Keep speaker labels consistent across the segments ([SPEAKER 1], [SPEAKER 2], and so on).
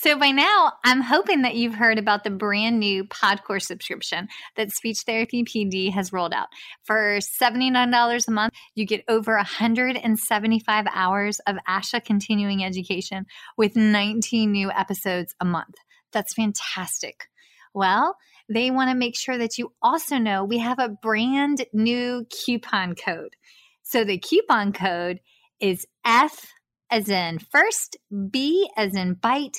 [SPEAKER 1] So by now, I'm hoping that you've heard about the brand new PodCourse subscription that Speech Therapy PD has rolled out. For $79 a month, you get over 175 hours of ASHA continuing education with 19 new episodes a month. That's fantastic. Well, they want to make sure that you also know we have a brand new coupon code. So the coupon code is F as in first, B as in bite,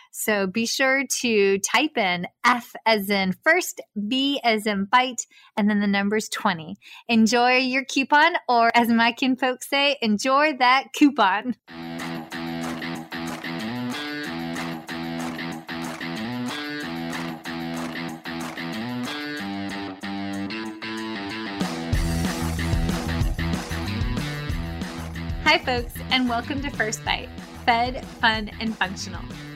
[SPEAKER 1] So be sure to type in F as in first, B as in bite, and then the number's 20. Enjoy your coupon, or as my kin folks say, enjoy that coupon. Hi, folks, and welcome to First Bite Fed, Fun, and Functional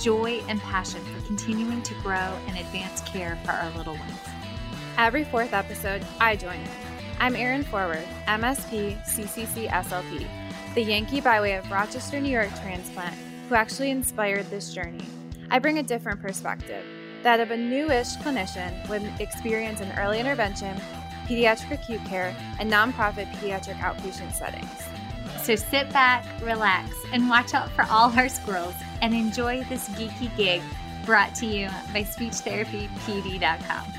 [SPEAKER 1] joy, and passion for continuing to grow and advance care for our little ones.
[SPEAKER 2] Every fourth episode, I join in. I'm Erin Forward, MSP CCC SLP, the Yankee by way of Rochester, New York transplant who actually inspired this journey. I bring a different perspective that of a newish clinician with experience in early intervention, pediatric acute care, and nonprofit pediatric outpatient settings.
[SPEAKER 1] So sit back, relax, and watch out for all our squirrels and enjoy this geeky gig brought to you by SpeechTherapyPD.com.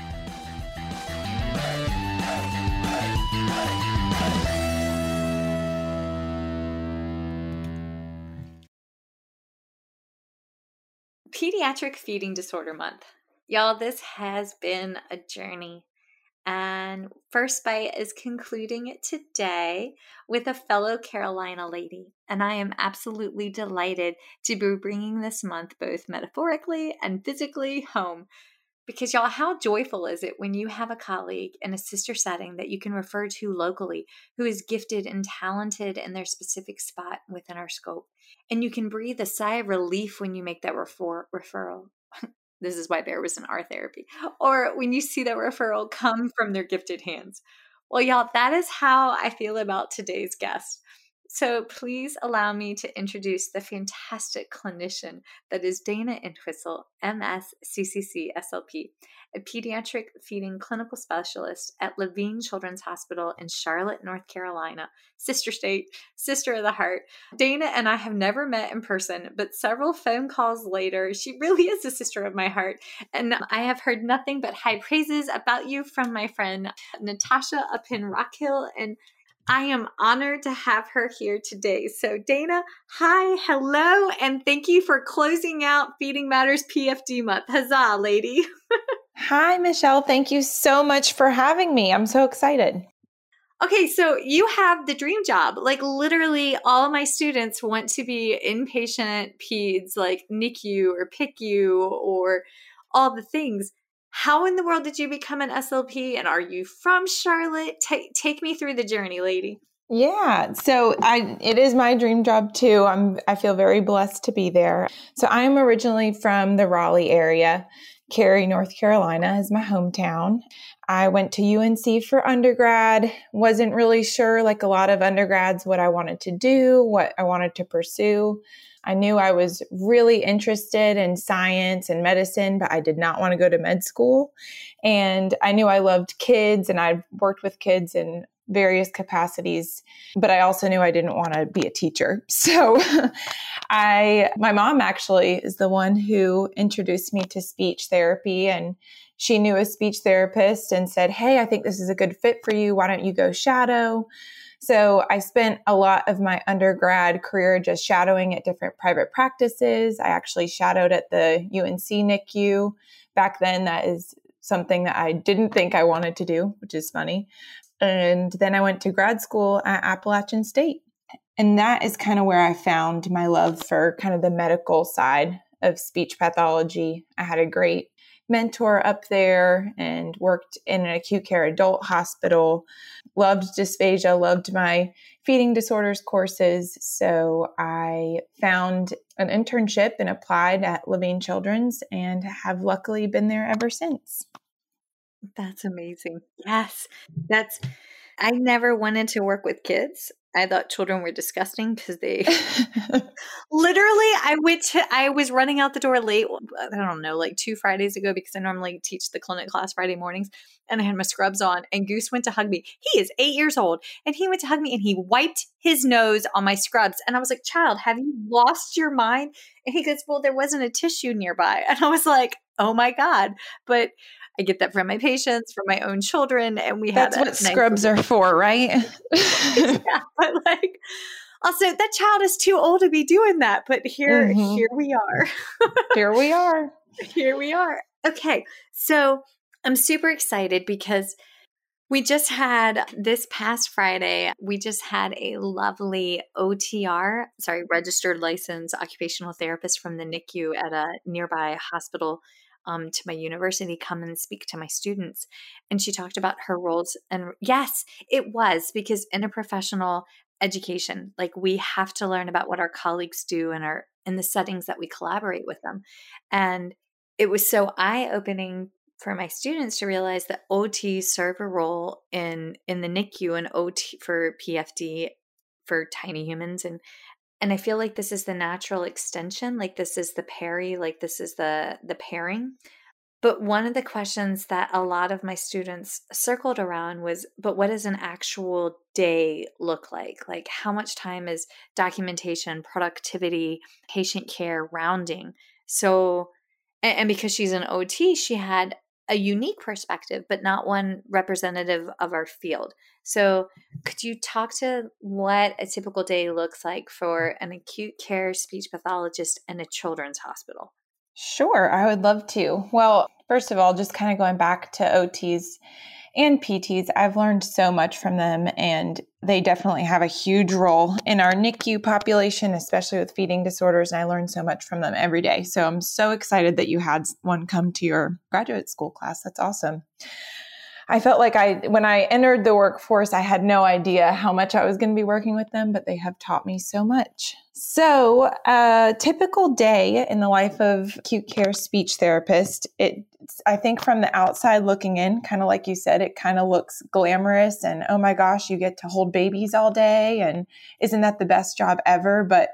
[SPEAKER 1] Pediatric Feeding Disorder Month. Y'all, this has been a journey. And First Bite is concluding it today with a fellow Carolina lady. And I am absolutely delighted to be bringing this month both metaphorically and physically home. Because, y'all, how joyful is it when you have a colleague in a sister setting that you can refer to locally who is gifted and talented in their specific spot within our scope? And you can breathe a sigh of relief when you make that refer- referral. This is why there was an R therapy. Or when you see the referral come from their gifted hands. Well, y'all, that is how I feel about today's guest. So please allow me to introduce the fantastic clinician that is Dana Entwistle, MS CCC SLP, a pediatric feeding clinical specialist at Levine Children's Hospital in Charlotte, North Carolina, sister state, sister of the heart. Dana and I have never met in person, but several phone calls later, she really is a sister of my heart. And I have heard nothing but high praises about you from my friend Natasha up in Rock Hill. And I am honored to have her here today. So, Dana, hi, hello, and thank you for closing out Feeding Matters PFD month. Huzzah, lady.
[SPEAKER 3] hi, Michelle. Thank you so much for having me. I'm so excited.
[SPEAKER 1] Okay, so you have the dream job. Like literally all of my students want to be inpatient peds like NICU or PICU or all the things. How in the world did you become an SLP and are you from Charlotte? Ta- take me through the journey, lady.
[SPEAKER 3] Yeah, so I it is my dream job too. I'm I feel very blessed to be there. So I'm originally from the Raleigh area. Cary, North Carolina is my hometown. I went to UNC for undergrad. Wasn't really sure like a lot of undergrads what I wanted to do, what I wanted to pursue. I knew I was really interested in science and medicine, but I did not want to go to med school. And I knew I loved kids and I'd worked with kids in various capacities, but I also knew I didn't want to be a teacher. So I my mom actually is the one who introduced me to speech therapy and she knew a speech therapist and said, "Hey, I think this is a good fit for you. Why don't you go shadow?" So I spent a lot of my undergrad career just shadowing at different private practices. I actually shadowed at the UNC NICU. Back then that is something that I didn't think I wanted to do, which is funny. And then I went to grad school at Appalachian State. And that is kind of where I found my love for kind of the medical side of speech pathology. I had a great mentor up there and worked in an acute care adult hospital. Loved dysphagia, loved my feeding disorders courses. So I found an internship and applied at Levine Children's and have luckily been there ever since.
[SPEAKER 1] That's amazing. Yes. That's I never wanted to work with kids. I thought children were disgusting because they literally I went to I was running out the door late I don't know like two Fridays ago because I normally teach the clinic class Friday mornings and I had my scrubs on and Goose went to hug me. He is 8 years old and he went to hug me and he wiped his nose on my scrubs and I was like, "Child, have you lost your mind?" And he goes, "Well, there wasn't a tissue nearby." And I was like, "Oh my god." But I get that from my patients, from my own children, and we
[SPEAKER 3] have
[SPEAKER 1] That's
[SPEAKER 3] what nice scrubs are for, right?
[SPEAKER 1] yeah, but like also that child is too old to be doing that, but here mm-hmm. here we are.
[SPEAKER 3] here we are.
[SPEAKER 1] Here we are. Okay. So, I'm super excited because we just had this past Friday, we just had a lovely OTR, sorry, registered licensed occupational therapist from the NICU at a nearby hospital um, to my university come and speak to my students. And she talked about her roles. And yes, it was because in a professional education, like we have to learn about what our colleagues do and our in the settings that we collaborate with them. And it was so eye opening for my students to realize that OT serve a role in in the NICU and OT for PFD for tiny humans and and i feel like this is the natural extension like this is the parry like this is the the pairing. But one of the questions that a lot of my students circled around was but what does an actual day look like? Like how much time is documentation productivity patient care rounding? So and, because she's an ot she had a unique perspective, but not one representative of our field. So, could you talk to what a typical day looks like for an acute care speech pathologist in a children's hospital?
[SPEAKER 3] Sure, I would love to. Well, first of all, just kind of going back to OTs and PTs, I've learned so much from them, and they definitely have a huge role in our NICU population, especially with feeding disorders. And I learn so much from them every day. So I'm so excited that you had one come to your graduate school class. That's awesome. I felt like I, when I entered the workforce, I had no idea how much I was going to be working with them, but they have taught me so much. So, a typical day in the life of acute care speech therapist, it, I think from the outside looking in, kind of like you said, it kind of looks glamorous and oh my gosh, you get to hold babies all day. And isn't that the best job ever? But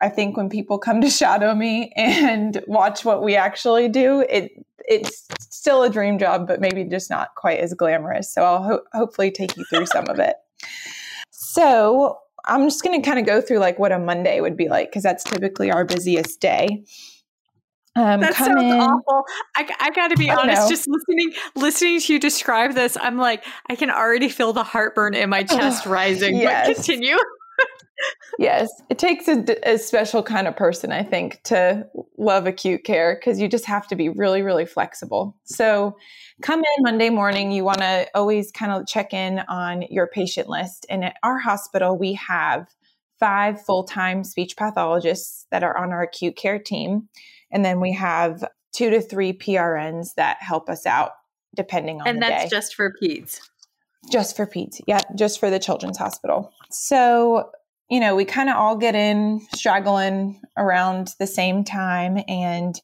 [SPEAKER 3] I think when people come to shadow me and watch what we actually do, it it's still a dream job, but maybe just not quite as glamorous. So I'll ho- hopefully take you through some of it. So I'm just going to kind of go through like what a Monday would be like because that's typically our busiest day.
[SPEAKER 1] Um, that sounds in. awful. I, I got to be honest. Just listening, listening to you describe this, I'm like, I can already feel the heartburn in my chest rising. Yes. But continue.
[SPEAKER 3] Yes, it takes a, a, special kind of person, I think, to love acute care because you just have to be really, really flexible. So, come in Monday morning, you want to always kind of check in on your patient list. And at our hospital, we have five full time speech pathologists that are on our acute care team. And then we have two to three PRNs that help us out depending on
[SPEAKER 1] and
[SPEAKER 3] the day.
[SPEAKER 1] And that's just for peds.
[SPEAKER 3] Just for peds. Yeah, just for the children's hospital. So you know, we kind of all get in straggling around the same time and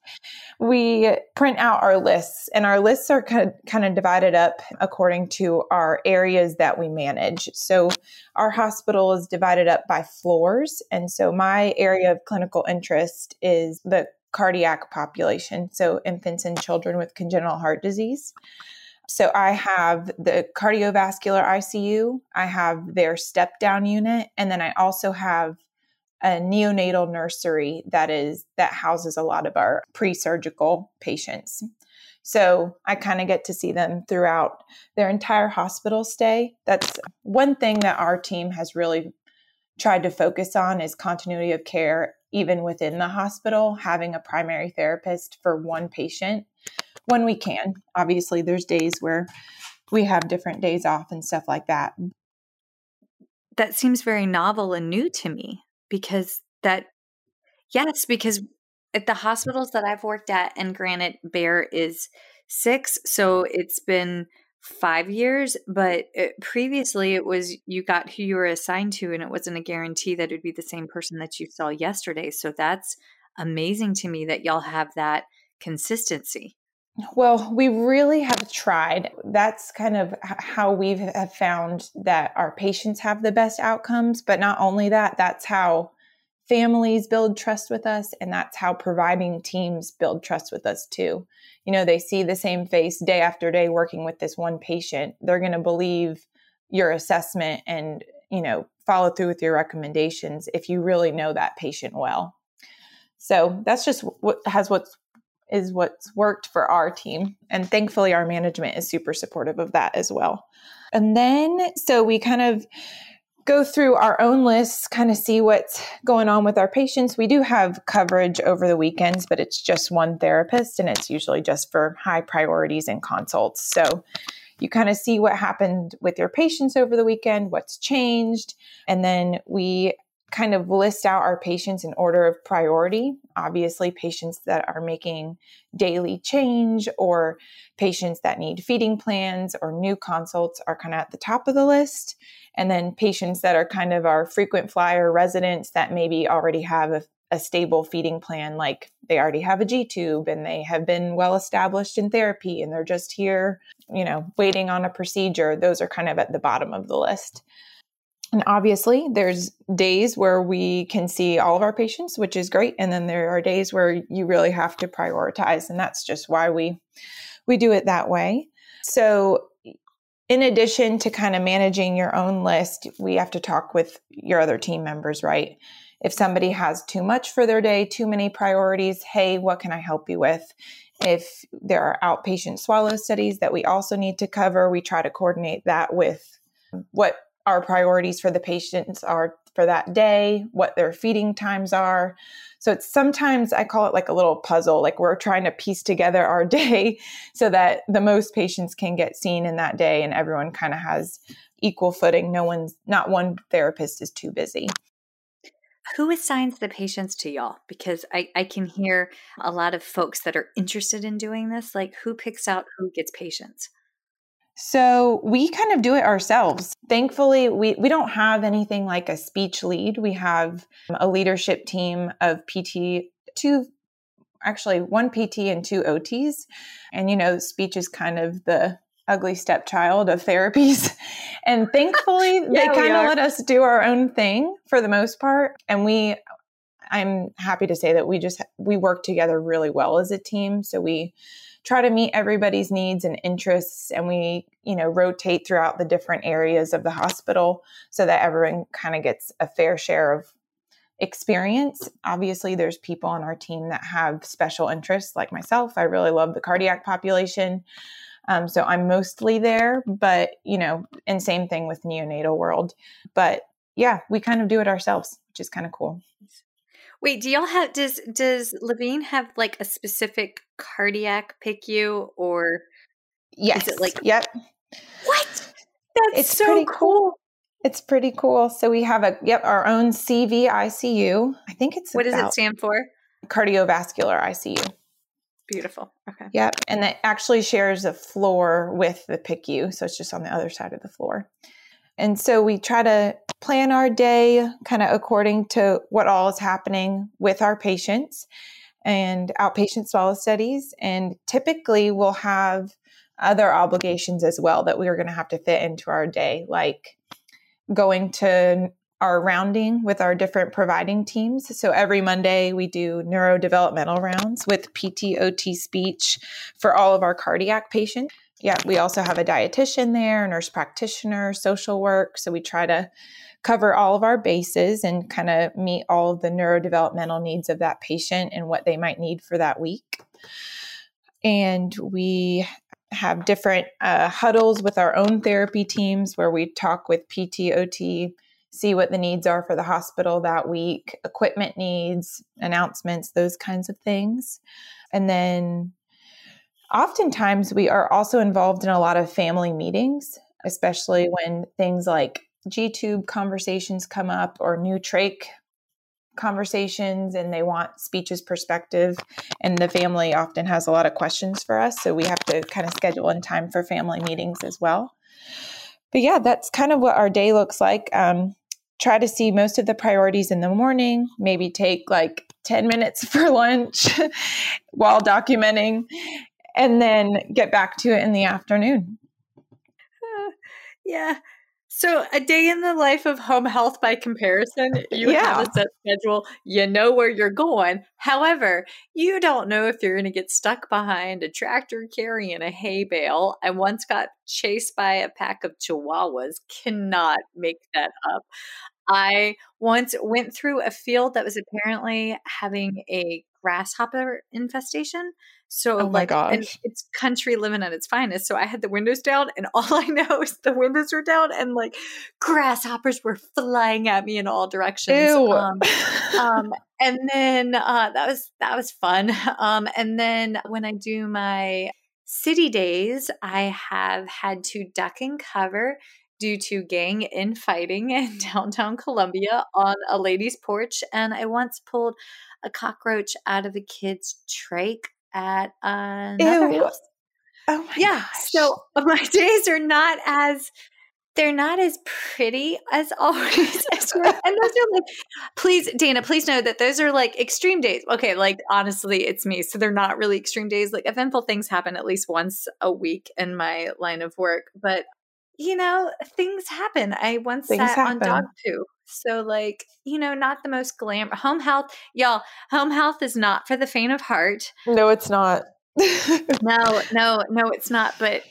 [SPEAKER 3] we print out our lists and our lists are kind of divided up according to our areas that we manage. So our hospital is divided up by floors. And so my area of clinical interest is the cardiac population. So infants and children with congenital heart disease. So I have the cardiovascular ICU, I have their step down unit, and then I also have a neonatal nursery that is that houses a lot of our pre-surgical patients. So I kind of get to see them throughout their entire hospital stay. That's one thing that our team has really tried to focus on is continuity of care even within the hospital, having a primary therapist for one patient when we can. Obviously, there's days where we have different days off and stuff like that.
[SPEAKER 1] That seems very novel and new to me because that, yes, because at the hospitals that I've worked at, and granted, Bear is six, so it's been five years, but it, previously it was you got who you were assigned to, and it wasn't a guarantee that it would be the same person that you saw yesterday. So that's amazing to me that y'all have that consistency.
[SPEAKER 3] Well, we really have tried. That's kind of how we have found that our patients have the best outcomes. But not only that, that's how families build trust with us. And that's how providing teams build trust with us too. You know, they see the same face day after day working with this one patient. They're going to believe your assessment and, you know, follow through with your recommendations if you really know that patient well. So that's just what has what's is what's worked for our team. And thankfully, our management is super supportive of that as well. And then, so we kind of go through our own lists, kind of see what's going on with our patients. We do have coverage over the weekends, but it's just one therapist and it's usually just for high priorities and consults. So you kind of see what happened with your patients over the weekend, what's changed. And then we kind of list out our patients in order of priority. Obviously, patients that are making daily change or patients that need feeding plans or new consults are kind of at the top of the list. And then patients that are kind of our frequent flyer residents that maybe already have a, a stable feeding plan, like they already have a G tube and they have been well established in therapy and they're just here, you know, waiting on a procedure. Those are kind of at the bottom of the list. And obviously, there's days where we can see all of our patients, which is great, and then there are days where you really have to prioritize, and that's just why we we do it that way. So, in addition to kind of managing your own list, we have to talk with your other team members, right? If somebody has too much for their day, too many priorities, hey, what can I help you with? If there are outpatient swallow studies that we also need to cover, we try to coordinate that with what our priorities for the patients are for that day, what their feeding times are. So it's sometimes I call it like a little puzzle, like we're trying to piece together our day so that the most patients can get seen in that day and everyone kind of has equal footing. No one's not one therapist is too busy.
[SPEAKER 1] Who assigns the patients to y'all? Because I, I can hear a lot of folks that are interested in doing this. Like, who picks out who gets patients?
[SPEAKER 3] So we kind of do it ourselves. Thankfully, we, we don't have anything like a speech lead. We have a leadership team of PT, two, actually one PT and two OTs. And, you know, speech is kind of the ugly stepchild of therapies. And thankfully, yeah, they kind of let us do our own thing for the most part. And we, I'm happy to say that we just, we work together really well as a team. So we, try to meet everybody's needs and interests and we you know rotate throughout the different areas of the hospital so that everyone kind of gets a fair share of experience. Obviously there's people on our team that have special interests like myself. I really love the cardiac population um, so i'm mostly there but you know and same thing with neonatal world. But yeah, we kind of do it ourselves, which is kind of cool.
[SPEAKER 1] Wait, do y'all have does does Levine have like a specific cardiac PICU or
[SPEAKER 3] yes,
[SPEAKER 1] is it like
[SPEAKER 3] yep.
[SPEAKER 1] What? That's
[SPEAKER 3] it's
[SPEAKER 1] so
[SPEAKER 3] pretty
[SPEAKER 1] cool.
[SPEAKER 3] cool. It's pretty cool. So we have a yep, our own CVICU. I think it's
[SPEAKER 1] What does it stand for?
[SPEAKER 3] cardiovascular ICU.
[SPEAKER 1] Beautiful. Okay.
[SPEAKER 3] Yep. And it actually shares a floor with the PICU. So it's just on the other side of the floor. And so we try to plan our day kind of according to what all is happening with our patients and outpatient swallow studies. And typically we'll have other obligations as well that we are going to have to fit into our day, like going to our rounding with our different providing teams. So every Monday we do neurodevelopmental rounds with PTOT speech for all of our cardiac patients. Yeah, we also have a dietitian there, nurse practitioner, social work. So we try to cover all of our bases and kind of meet all of the neurodevelopmental needs of that patient and what they might need for that week. And we have different uh, huddles with our own therapy teams where we talk with PTOT, see what the needs are for the hospital that week, equipment needs, announcements, those kinds of things. And then oftentimes we are also involved in a lot of family meetings, especially when things like G tube conversations come up or new trach conversations and they want speeches perspective and the family often has a lot of questions for us so we have to kind of schedule in time for family meetings as well. But yeah that's kind of what our day looks like. Um, try to see most of the priorities in the morning maybe take like 10 minutes for lunch while documenting and then get back to it in the afternoon
[SPEAKER 1] Uh, yeah. So a day in the life of home health by comparison, you
[SPEAKER 3] Yeah.
[SPEAKER 1] have a set schedule, you know where you're going. However, you don't know if you're going to get stuck behind a tractor carrying a hay bale. I once got chased by a pack of chihuahuas. Cannot make that up. I once went through a field that was apparently having a grasshopper infestation. So
[SPEAKER 3] Oh
[SPEAKER 1] like it's country living at its finest. So I had the windows down and all I know is the windows were down and like grasshoppers were flying at me in all directions.
[SPEAKER 3] Ew.
[SPEAKER 1] Um, um, and then uh, that was that was fun. Um, and then when I do my city days, I have had to duck and cover due to gang infighting in downtown Columbia on a lady's porch, and I once pulled a cockroach out of a kid's trach at another
[SPEAKER 3] Ew.
[SPEAKER 1] house.
[SPEAKER 3] oh my
[SPEAKER 1] Yeah,
[SPEAKER 3] gosh.
[SPEAKER 1] so my days are not as they're not as pretty as always. as and those are like, please, Dana, please know that those are like extreme days. Okay, like honestly, it's me. So they're not really extreme days. Like eventful things happen at least once a week in my line of work. But you know, things happen. I once
[SPEAKER 3] Things
[SPEAKER 1] sat on dog poo. So like, you know, not the most glam home health. Y'all, home health is not for the faint of heart.
[SPEAKER 3] no it's not
[SPEAKER 1] No, no, no, it's not. But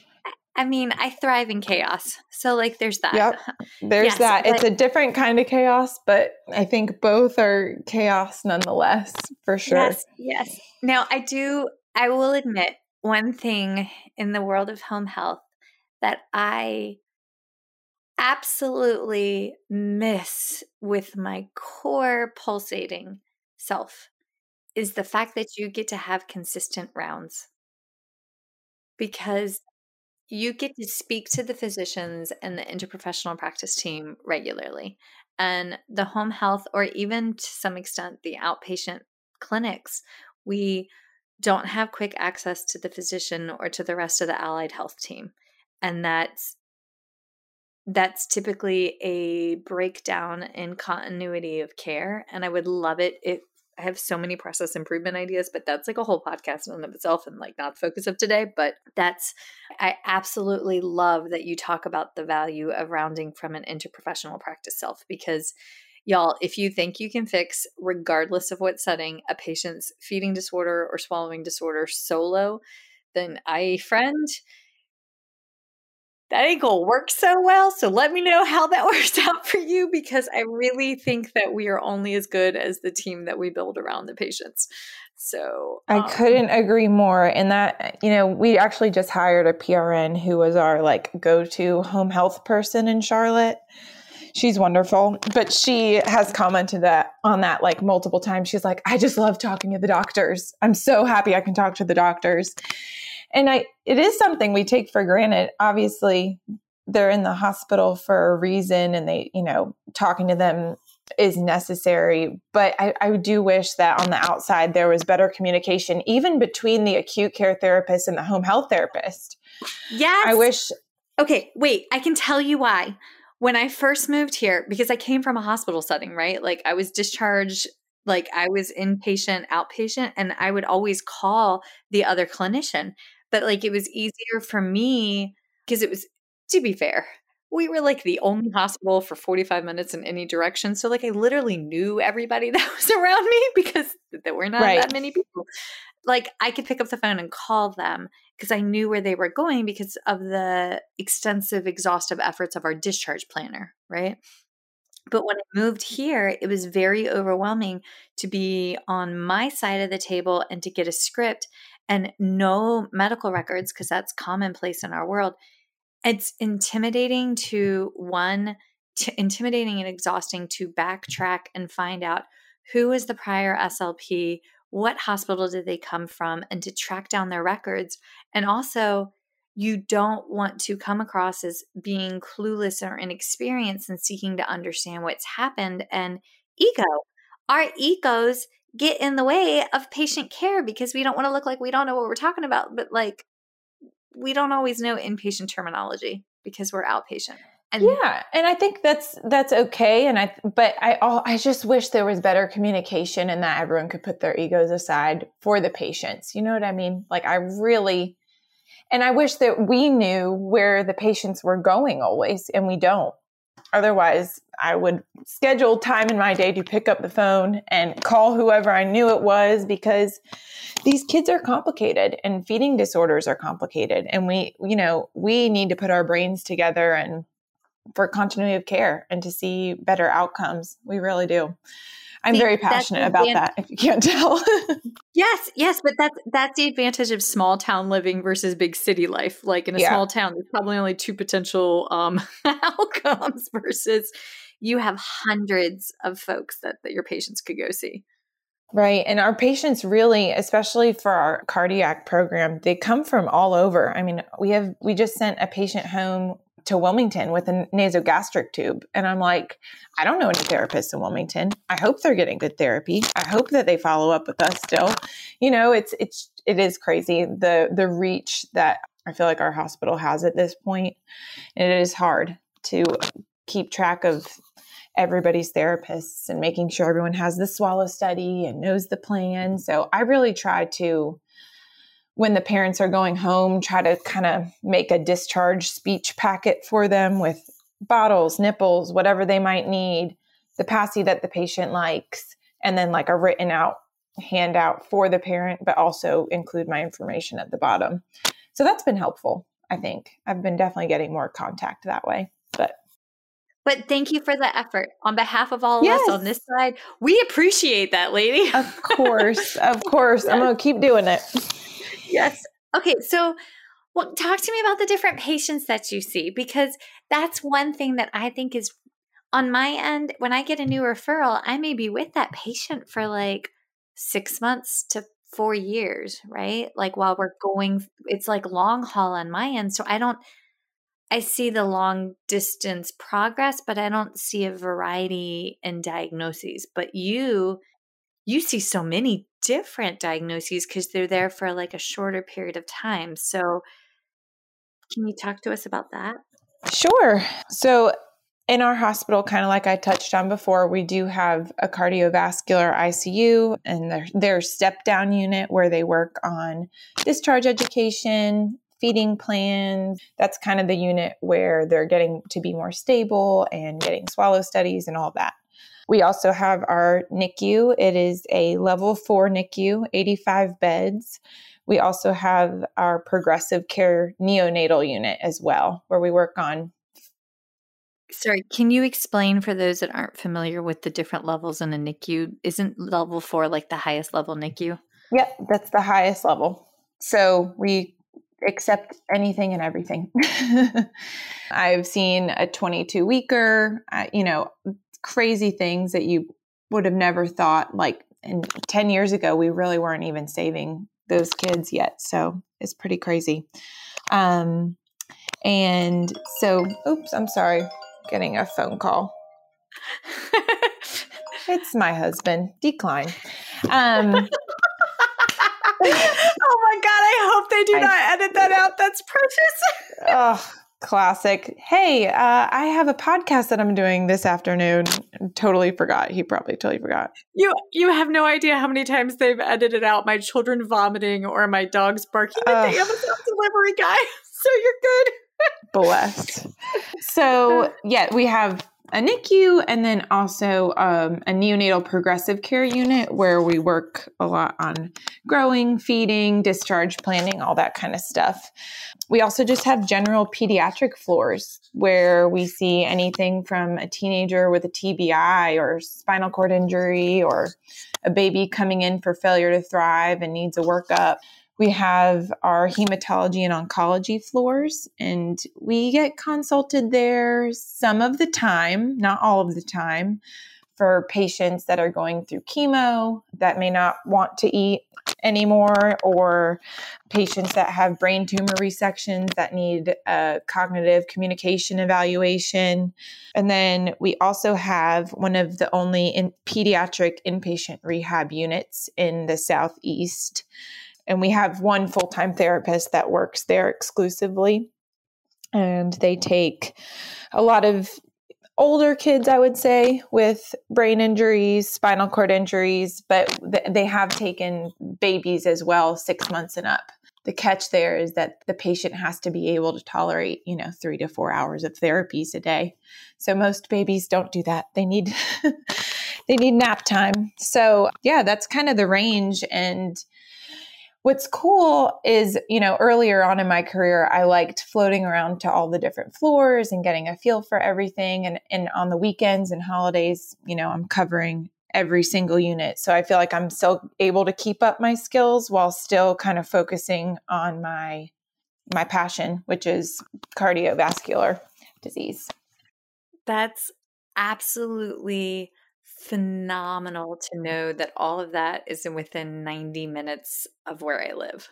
[SPEAKER 1] I mean, I thrive in chaos. So, like, there's that.
[SPEAKER 3] Yep. There's
[SPEAKER 1] Yes,
[SPEAKER 3] that. It's a different kind of chaos, but I think both are chaos nonetheless, for sure.
[SPEAKER 1] Yes, yes. Now, I do, I will admit one thing in the world of home health that I absolutely miss with my core pulsating self is the fact that you get to have consistent rounds because you get to speak to the physicians and the interprofessional practice team regularly. And the home health, or even to some extent the outpatient clinics, we don't have quick access to the physician or to the rest of the allied health team. And that's that's typically a breakdown in continuity of care. And I would love it if I have so many process improvement ideas, but that's like a whole podcast in and of itself and like not the focus of today. But that's, I absolutely love that you talk about the value of rounding from an interprofessional practice self because y'all, if you think you can fix, regardless of what setting, a patient's feeding disorder or swallowing disorder solo, then I, friend, that ain't gonna work so well. So let me know how that works out for you because I really think that we are only as good as the team that we build around the patients. So
[SPEAKER 3] I
[SPEAKER 1] um,
[SPEAKER 3] couldn't agree more. And that, you know, we actually just hired a PRN who was our like go to home health person in Charlotte. she's wonderful. But she has commented that on that like multiple times. She's like, I just love talking to the doctors. I'm so happy I can talk to the doctors. And I it is something we take for granted. Obviously, they're in the hospital for a reason and they, you know, talking to them is necessary. But I, I do wish that on the outside there was better communication, even between the acute care therapist and the home health therapist.
[SPEAKER 1] Yes.
[SPEAKER 3] I wish.
[SPEAKER 1] Okay, wait, I can tell you why. When I first moved here, because I came from a hospital setting, right? Like I was discharged, like I was inpatient, outpatient, and I would always call the other clinician. But like it was easier for me because it was, to be fair, we were like the only hospital for 45 minutes in any direction. So like I literally knew everybody that was around me because there were not right. that many people. Like I could pick up the phone and call them because I knew where they were going because of the extensive, exhaustive efforts of our discharge planner, right? But when I moved here, it was very overwhelming to be on my side of the table and to get a script and no medical records because that's commonplace in our world it's intimidating to one to intimidating and exhausting to backtrack and find out who was the prior slp what hospital did they come from and to track down their records and also you don't want to come across as being clueless or inexperienced and seeking to understand what's happened and ego our egos get in the way of patient care because we don't want to look like we don't know what we're talking about but like we don't always know inpatient terminology because we're outpatient.
[SPEAKER 3] And yeah, and I think that's that's okay. And I, but I, all, I just wish there was better communication and that everyone could put their egos aside for the patients. You know what I mean? Like I really, and I wish that we knew where the patients were going always, and we don't. Otherwise, I would schedule time in my day to pick up the phone and call whoever I knew it was because these kids are complicated and feeding disorders are complicated. And we, you know, we need to put our brains together and for continuity of care and to see better outcomes. We really do. I'm very passionate about that. If you can't tell.
[SPEAKER 1] yes, yes, but that's that's the advantage of small town living versus big city life. Like in a yeah. small town, there's probably only two potential um, outcomes versus you have hundreds of folks that, that your patients could go see.
[SPEAKER 3] Right. And our patients really, especially for our cardiac program, they come from all over. I mean, we have, we just sent a patient home to Wilmington with a nasogastric tube. And I'm like, I don't know any therapists in Wilmington. I hope they're getting good therapy. I hope that they follow up with us still. You know, it's it's it is crazy the the reach that I feel like our hospital has at this point. It is hard to keep track of everybody's therapists and making sure everyone has the swallow study and knows the plan. So I really try to when the parents are going home, try to kind of make a discharge speech packet for them with bottles, nipples, whatever they might need, the passy that the patient likes, and then like a written out handout for the parent, but also include my information at the bottom. So that's been helpful, I think. I've been definitely getting more contact that way. But
[SPEAKER 1] but thank you for the effort on behalf of all yes. of us on this side. We appreciate that, lady.
[SPEAKER 3] Of course. of course. I'm going to keep doing it
[SPEAKER 1] yes. Okay, so well, talk to me about the different patients that you see because that's one thing that I think is on my end. When I get a new referral, I may be with that patient for like six months to four years, right? Like while we're going, it's like long haul on my end. So I don't, I see the long distance progress, but I don't see a variety in diagnoses. But you, you see so many different diagnoses because they're there for like a shorter period of time. So, can you talk to us about that?
[SPEAKER 3] Sure. So, in our hospital, kind of like I touched on before, we do have a cardiovascular ICU and their, their step down unit where they work on discharge education, feeding plans. That's kind of the unit where they're getting to be more stable and getting swallow studies and all that. We also have our NICU. It is a level four NICU, 85 beds. We also have our progressive care neonatal unit as well, where we work on.
[SPEAKER 1] Sorry, can you explain for those that aren't familiar with the different levels in a NICU? Isn't level four like the highest level NICU?
[SPEAKER 3] Yep, that's the highest level. So we accept anything and everything. I've seen a 22 weeker, uh, you know, crazy things that you would have never thought. Like in 10 years ago, we really weren't even saving those kids yet. So it's pretty crazy. Um, and so, oops, I'm sorry, getting a phone call. it's my husband. Decline. Um,
[SPEAKER 1] oh my god! I hope they do I, not edit that out. That's precious.
[SPEAKER 3] oh, classic. Hey, uh, I have a podcast that I'm doing this afternoon. Totally forgot. He probably totally forgot.
[SPEAKER 1] You you have no idea how many times they've edited out my children vomiting or my dogs barking at the Amazon delivery guy. So you're good.
[SPEAKER 3] Blessed. So yeah, we have a NICU and then also um, a neonatal progressive care unit where we work a lot on growing, feeding, discharge planning, all that kind of stuff. We also just have general pediatric floors where we see anything from a teenager with a TBI or spinal cord injury or a baby coming in for failure to thrive and needs a workup we have our hematology and oncology floors, and we get consulted there some of the time, not all of the time, for patients that are going through chemo that may not want to eat anymore, or patients that have brain tumor resections that need a cognitive communication evaluation. And then we also have one of the only in pediatric inpatient rehab units in the Southeast and we have one full time therapist that works there exclusively. And they take a lot of older kids, I would say, with brain injuries, spinal cord injuries, but they have taken babies as well, six months and up. The catch there is that the patient has to be able to tolerate, you know, three to four hours of therapies a day. So most babies don't do that. They need they need nap time. So yeah, that's kind of the range. And What's cool is, you know, earlier on in my career, I liked floating around to all the different floors and getting a feel for everything. And, and on the weekends and holidays, you know, I'm covering every single unit. So I feel like I'm still able to keep up my skills while still kind of focusing on my my passion, which is cardiovascular disease.
[SPEAKER 1] That's absolutely phenomenal to know that all of that is within 90 minutes of where I live.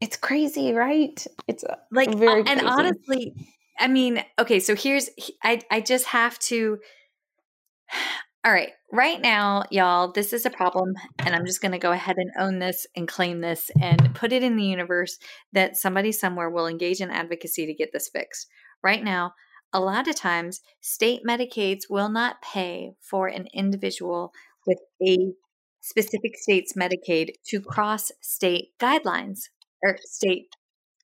[SPEAKER 3] It's crazy, right? It's uh,
[SPEAKER 1] like very and crazy. honestly, I mean, okay, so here's I I just have to All right, right now, y'all, this is a problem and I'm just going to go ahead and own this and claim this and put it in the universe that somebody somewhere will engage in advocacy to get this fixed. Right now, a lot of times state Medicaids will not pay for an individual with a specific state's Medicaid to cross state guidelines or state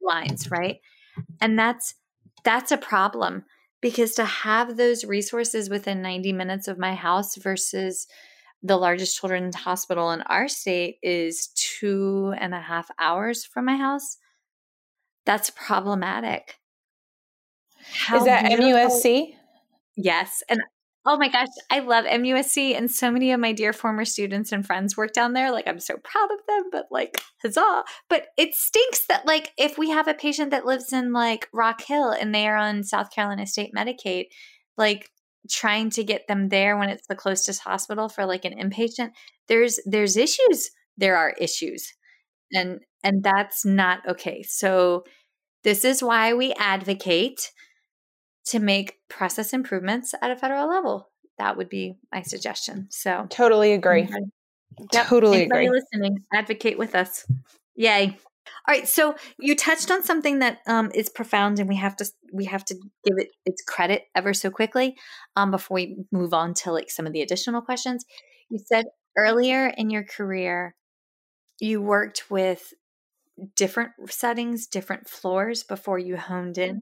[SPEAKER 1] lines, right? And that's that's a problem because to have those resources within 90 minutes of my house versus the largest children's hospital in our state is two and a half hours from my house. That's problematic.
[SPEAKER 3] How Is that beautiful. MUSC?
[SPEAKER 1] Yes. And oh my gosh, I love MUSC. And so many of my dear former students and friends work down there. Like, I'm so proud of them, but like, huzzah. But it stinks that, like, if we have a patient that lives in like Rock Hill and they are on South Carolina State Medicaid, like, trying to get them there when it's the closest hospital for like an inpatient there's there's issues there are issues and and that's not okay so this is why we advocate to make process improvements at a federal level. That would be my suggestion. So
[SPEAKER 3] totally agree. Yep. Totally
[SPEAKER 1] Anybody
[SPEAKER 3] agree.
[SPEAKER 1] Listening, advocate with us. Yay. All right, so you touched on something that um, is profound, and we have to we have to give it its credit ever so quickly um, before we move on to like some of the additional questions. You said earlier in your career, you worked with different settings, different floors before you honed in.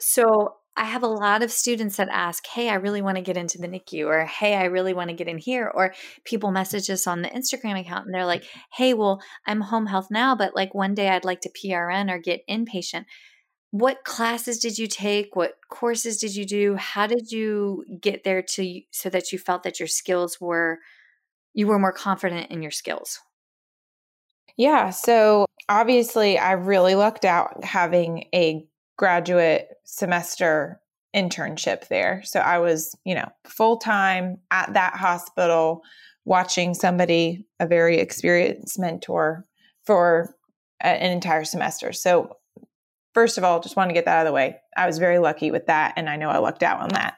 [SPEAKER 1] So I have a lot of students that ask, Hey, I really want to get into the NICU, or Hey, I really want to get in here. Or people message us on the Instagram account and they're like, mm-hmm. Hey, well, I'm home health now, but like one day I'd like to PRN or get inpatient. What classes did you take? What courses did you do? How did you get there to so that you felt that your skills were you were more confident in your skills?
[SPEAKER 3] Yeah, so obviously, I really lucked out having a graduate semester internship there. So I was, you know, full time at that hospital watching somebody, a very experienced mentor, for a, an entire semester. So, first of all, just want to get that out of the way. I was very lucky with that, and I know I lucked out on that.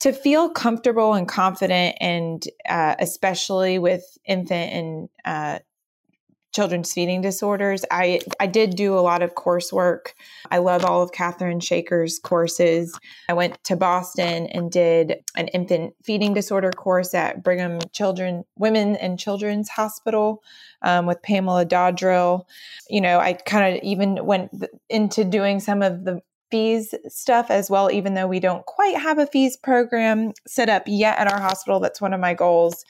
[SPEAKER 3] To feel comfortable and confident, and uh, especially with infant and uh, children's feeding disorders. I, I did do a lot of coursework. I love all of Catherine Shaker's courses. I went to Boston and did an infant feeding disorder course at Brigham Children Women and Children's Hospital um, with Pamela Dodrill. You know, I kind of even went into doing some of the FEES stuff as well, even though we don't quite have a FEES program set up yet at our hospital. That's one of my goals.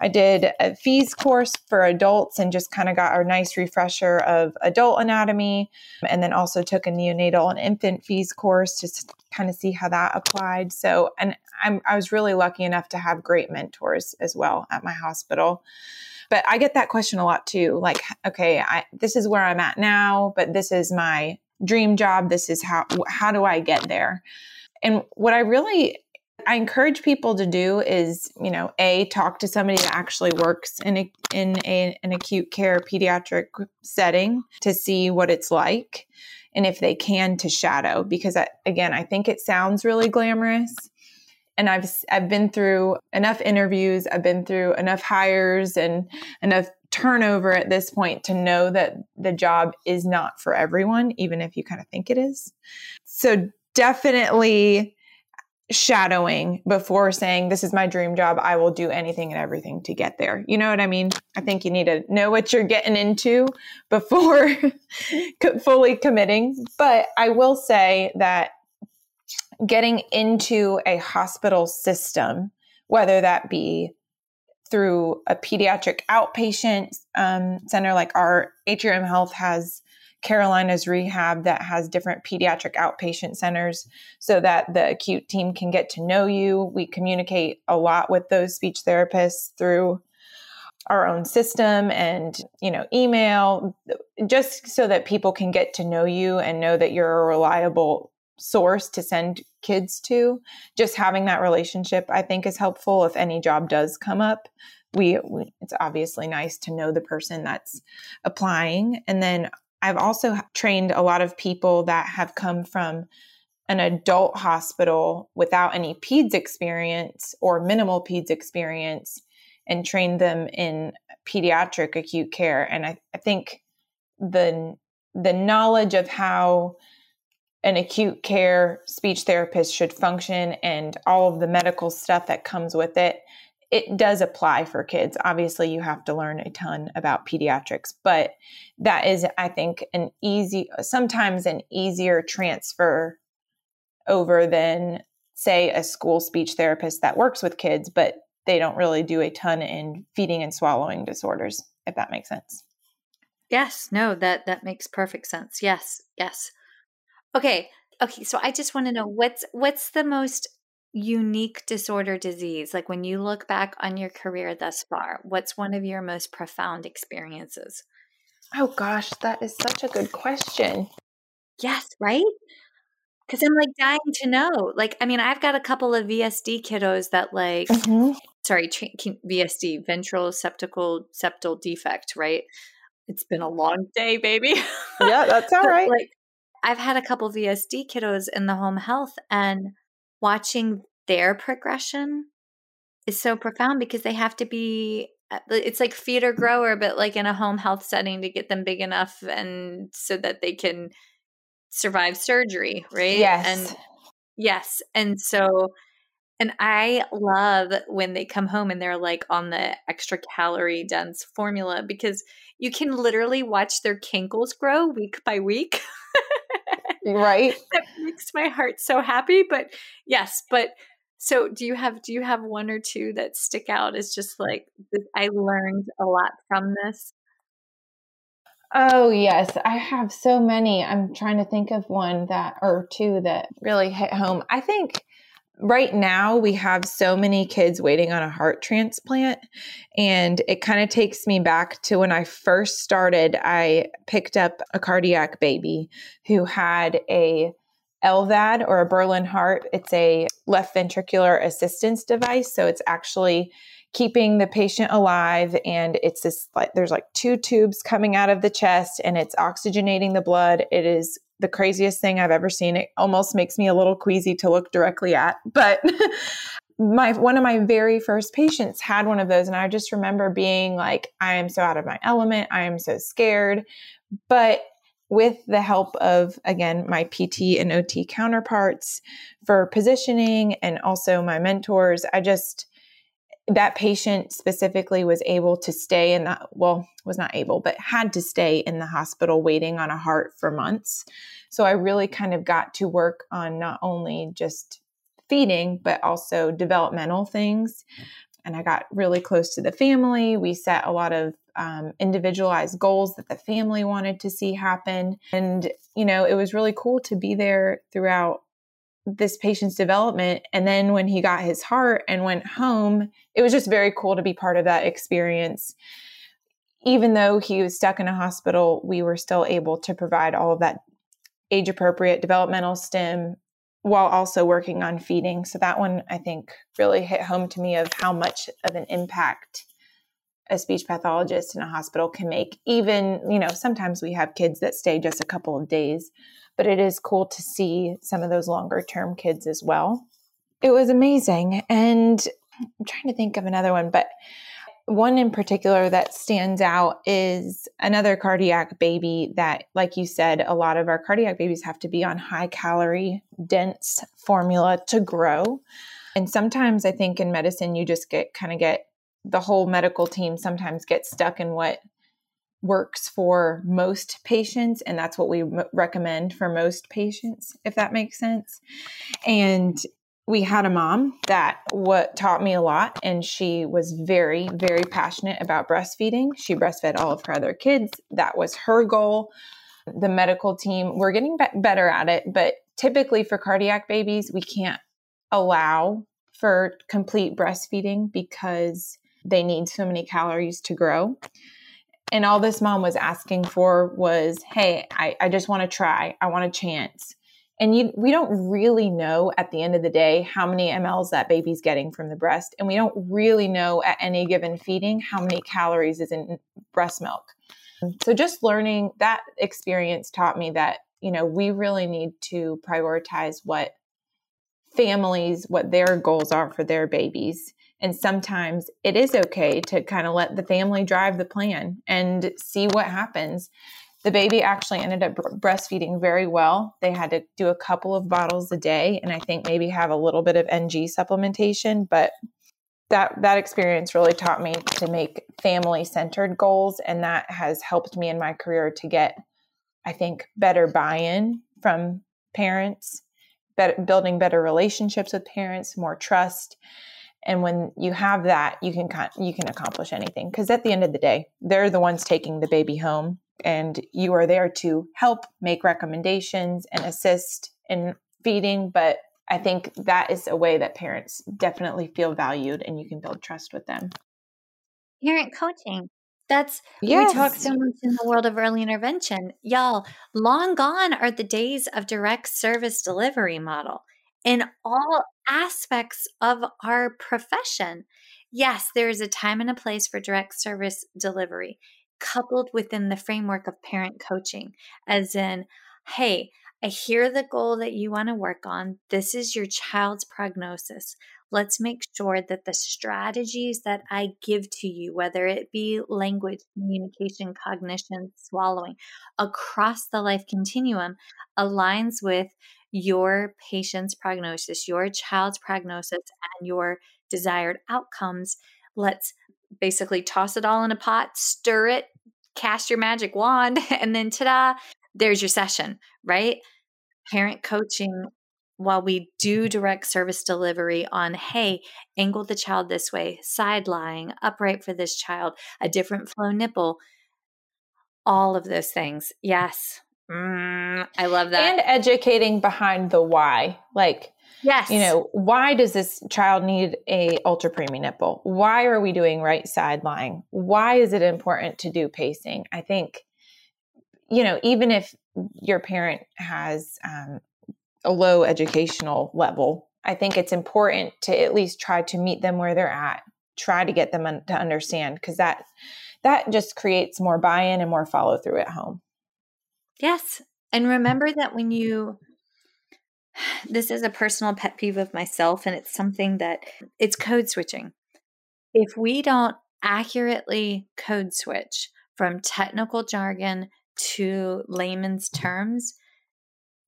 [SPEAKER 3] I did a FEES course for adults and just kind of got a nice refresher of adult anatomy. And then also took a neonatal and infant FEES course to kind of see how that applied. So, and I'm, I was really lucky enough to have great mentors as well at my hospital. But I get that question a lot too. Like, okay, I, this is where I'm at now, but this is my dream job. This is how, how do I get there? And what I really I encourage people to do is, you know, a talk to somebody that actually works in a, in a, an acute care pediatric setting to see what it's like, and if they can to shadow. Because I, again, I think it sounds really glamorous, and I've I've been through enough interviews, I've been through enough hires and enough turnover at this point to know that the job is not for everyone, even if you kind of think it is. So definitely shadowing before saying this is my dream job. I will do anything and everything to get there. You know what i mean? I think you need to know what you're getting into before fully committing. But i will say that getting into a hospital system whether that be through a pediatric outpatient um, center like our atrium health has Carolinas rehab that has different pediatric outpatient centers so that the acute team can get to know you. We communicate a lot with those speech therapists through our own system and you know email just so that people can get to know you and know that you're a reliable source to send kids to. Just having that relationship i think is helpful. If any job does come up we, we, it's obviously nice to know the person that's applying. And then I've also trained a lot of people that have come from an adult hospital without any PEDS experience or minimal PEDS experience and trained them in pediatric acute care. And I, I think the the knowledge of how an acute care speech therapist should function and all of the medical stuff that comes with it it does apply for kids. Obviously, you have to learn a ton about pediatrics, but that is, I think, an easy, sometimes an easier transfer over than, say, a school speech therapist that works with kids, but they don't really do a ton in feeding and swallowing disorders, if that makes sense.
[SPEAKER 1] Yes, no, that that makes perfect sense. Yes, yes. Okay, okay. So I just want to know what's what's the most unique disorder disease like when you look back on your career thus far what's one of your most profound experiences?
[SPEAKER 3] Oh gosh that is such a good question.
[SPEAKER 1] Yes right? Because i'm like dying to know like i mean i've got a couple of vsd kiddos that like mm-hmm. sorry vsd ventral septal septal defect right? It's been a long day baby.
[SPEAKER 3] Yeah that's all right
[SPEAKER 1] like i've had a couple vsd kiddos in the home health and watching their progression is so profound because they have to be uh, it's like feeder grower but like in a home health setting to get them big enough and so that they can survive surgery right?
[SPEAKER 3] Yes.
[SPEAKER 1] And yes and so and i love when they come home and they're like on the extra calorie dense formula because you can literally watch their kinkles grow week by week
[SPEAKER 3] right.
[SPEAKER 1] That makes my heart so happy but yes but so do you have do you have one or two that stick out as just like i learned a lot from this?
[SPEAKER 3] Oh yes i have so many. I'm trying to think of one that or two that really hit home. I think right now we have so many kids waiting on a heart transplant and it kind of takes me back to when i first started i picked up a cardiac baby who had a LVAD or a Berlin heart. It's a left ventricular assistance device. So it's actually keeping the patient alive and it's this like there's like two tubes coming out of the chest and it's oxygenating the blood. It is the craziest thing I've ever seen. It almost makes me a little queasy to look directly at. But my one of my very first patients had one of those and I just remember being like I am so out of my element. I am so scared. But with the help of again my PT and OT counterparts for positioning and also my mentors, I just that patient specifically was able to stay in the well was not able but had to stay in the hospital waiting on a heart for months. So i really kind of got to work on not only just feeding but also developmental things. And i got really close to the family. We set a lot of um, individualized goals that the family wanted to see happen. And you know it was really cool to be there throughout this patient's development. And then when he got his heart and went home, it was just very cool to be part of that experience. Even though he was stuck in a hospital, we were still able to provide all of that age appropriate developmental stim while also working on feeding. So that one I think really hit home to me of how much of an impact a speech pathologist in a hospital can make. Even, you know, sometimes we have kids that stay just a couple of days but it is cool to see some of those longer term kids as well. It was amazing. And I'm trying to think of another one, but one in particular that stands out is another cardiac baby that, like you said, a lot of our cardiac babies have to be on high calorie, dense formula to grow. And sometimes I think in medicine, you just get kind of get the whole medical team sometimes gets stuck in what works for most patients and that's what we m- recommend for most patients if that makes sense. And we had a mom that what taught me a lot and she was very very passionate about breastfeeding. She breastfed all of her other kids. That was her goal. The medical team we're getting be- better at it but typically for cardiac babies we can't allow for complete breastfeeding because they need so many calories to grow and all this mom was asking for was, hey, I, I just want to try. I want a chance. And you, we don't really know at the end of the day how many mLs that baby's getting from the breast. And we don't really know at any given feeding how many calories is in breast milk. So just learning that experience taught me that, you know, we really need to prioritize what families, what their goals are for their babies and sometimes it is okay to kind of let the family drive the plan and see what happens. The baby actually ended up breastfeeding very well. They had to do a couple of bottles a day and I think maybe have a little bit of NG supplementation, but that that experience really taught me to make family centered goals and that has helped me in my career to get I think better buy-in from parents, better, building better relationships with parents, more trust and when you have that you can you can accomplish anything. Because at the end of the day they're the ones taking the baby home and you are there to help make recommendations and assist in feeding. But i think that is a way that parents definitely feel valued and you can build trust with them.
[SPEAKER 1] Parent coaching. That's yes. we talk so much in the world of early intervention. Y'all long gone are the days of direct service delivery model. In all aspects of our profession. Yes, there is a time and a place for direct service delivery, coupled within the framework of parent coaching, as in, hey, I hear the goal that you want to work on. This is your child's prognosis. Let's make sure that the strategies that I give to you, whether it be language, communication, cognition, swallowing, across the life continuum, aligns with your patient's prognosis, your child's prognosis, and your desired outcomes. Let's basically toss it all in a pot, stir it, cast your magic wand, and then ta da, there's your session, right? Parent coaching, while we do direct service delivery on, hey, angle the child this way, side lying, upright for this child, a different flow nipple, all of those things. Yes, Mm, I love that.
[SPEAKER 3] And educating behind the why. Like
[SPEAKER 1] Yes.
[SPEAKER 3] You know, why does this child need a ultra preemie nipple? Why are we doing right side lying? Why is it important to do pacing? I think, you know, even if your parent has um, a low educational level, I think it's important to at least try to meet them where they're at, try to get them un- to understand because that that just creates more buy-in and more follow through at home.
[SPEAKER 1] Yes. And remember that when you this is a personal pet peeve of myself and it's something that it's code switching. If we don't accurately code switch from technical jargon to layman's terms,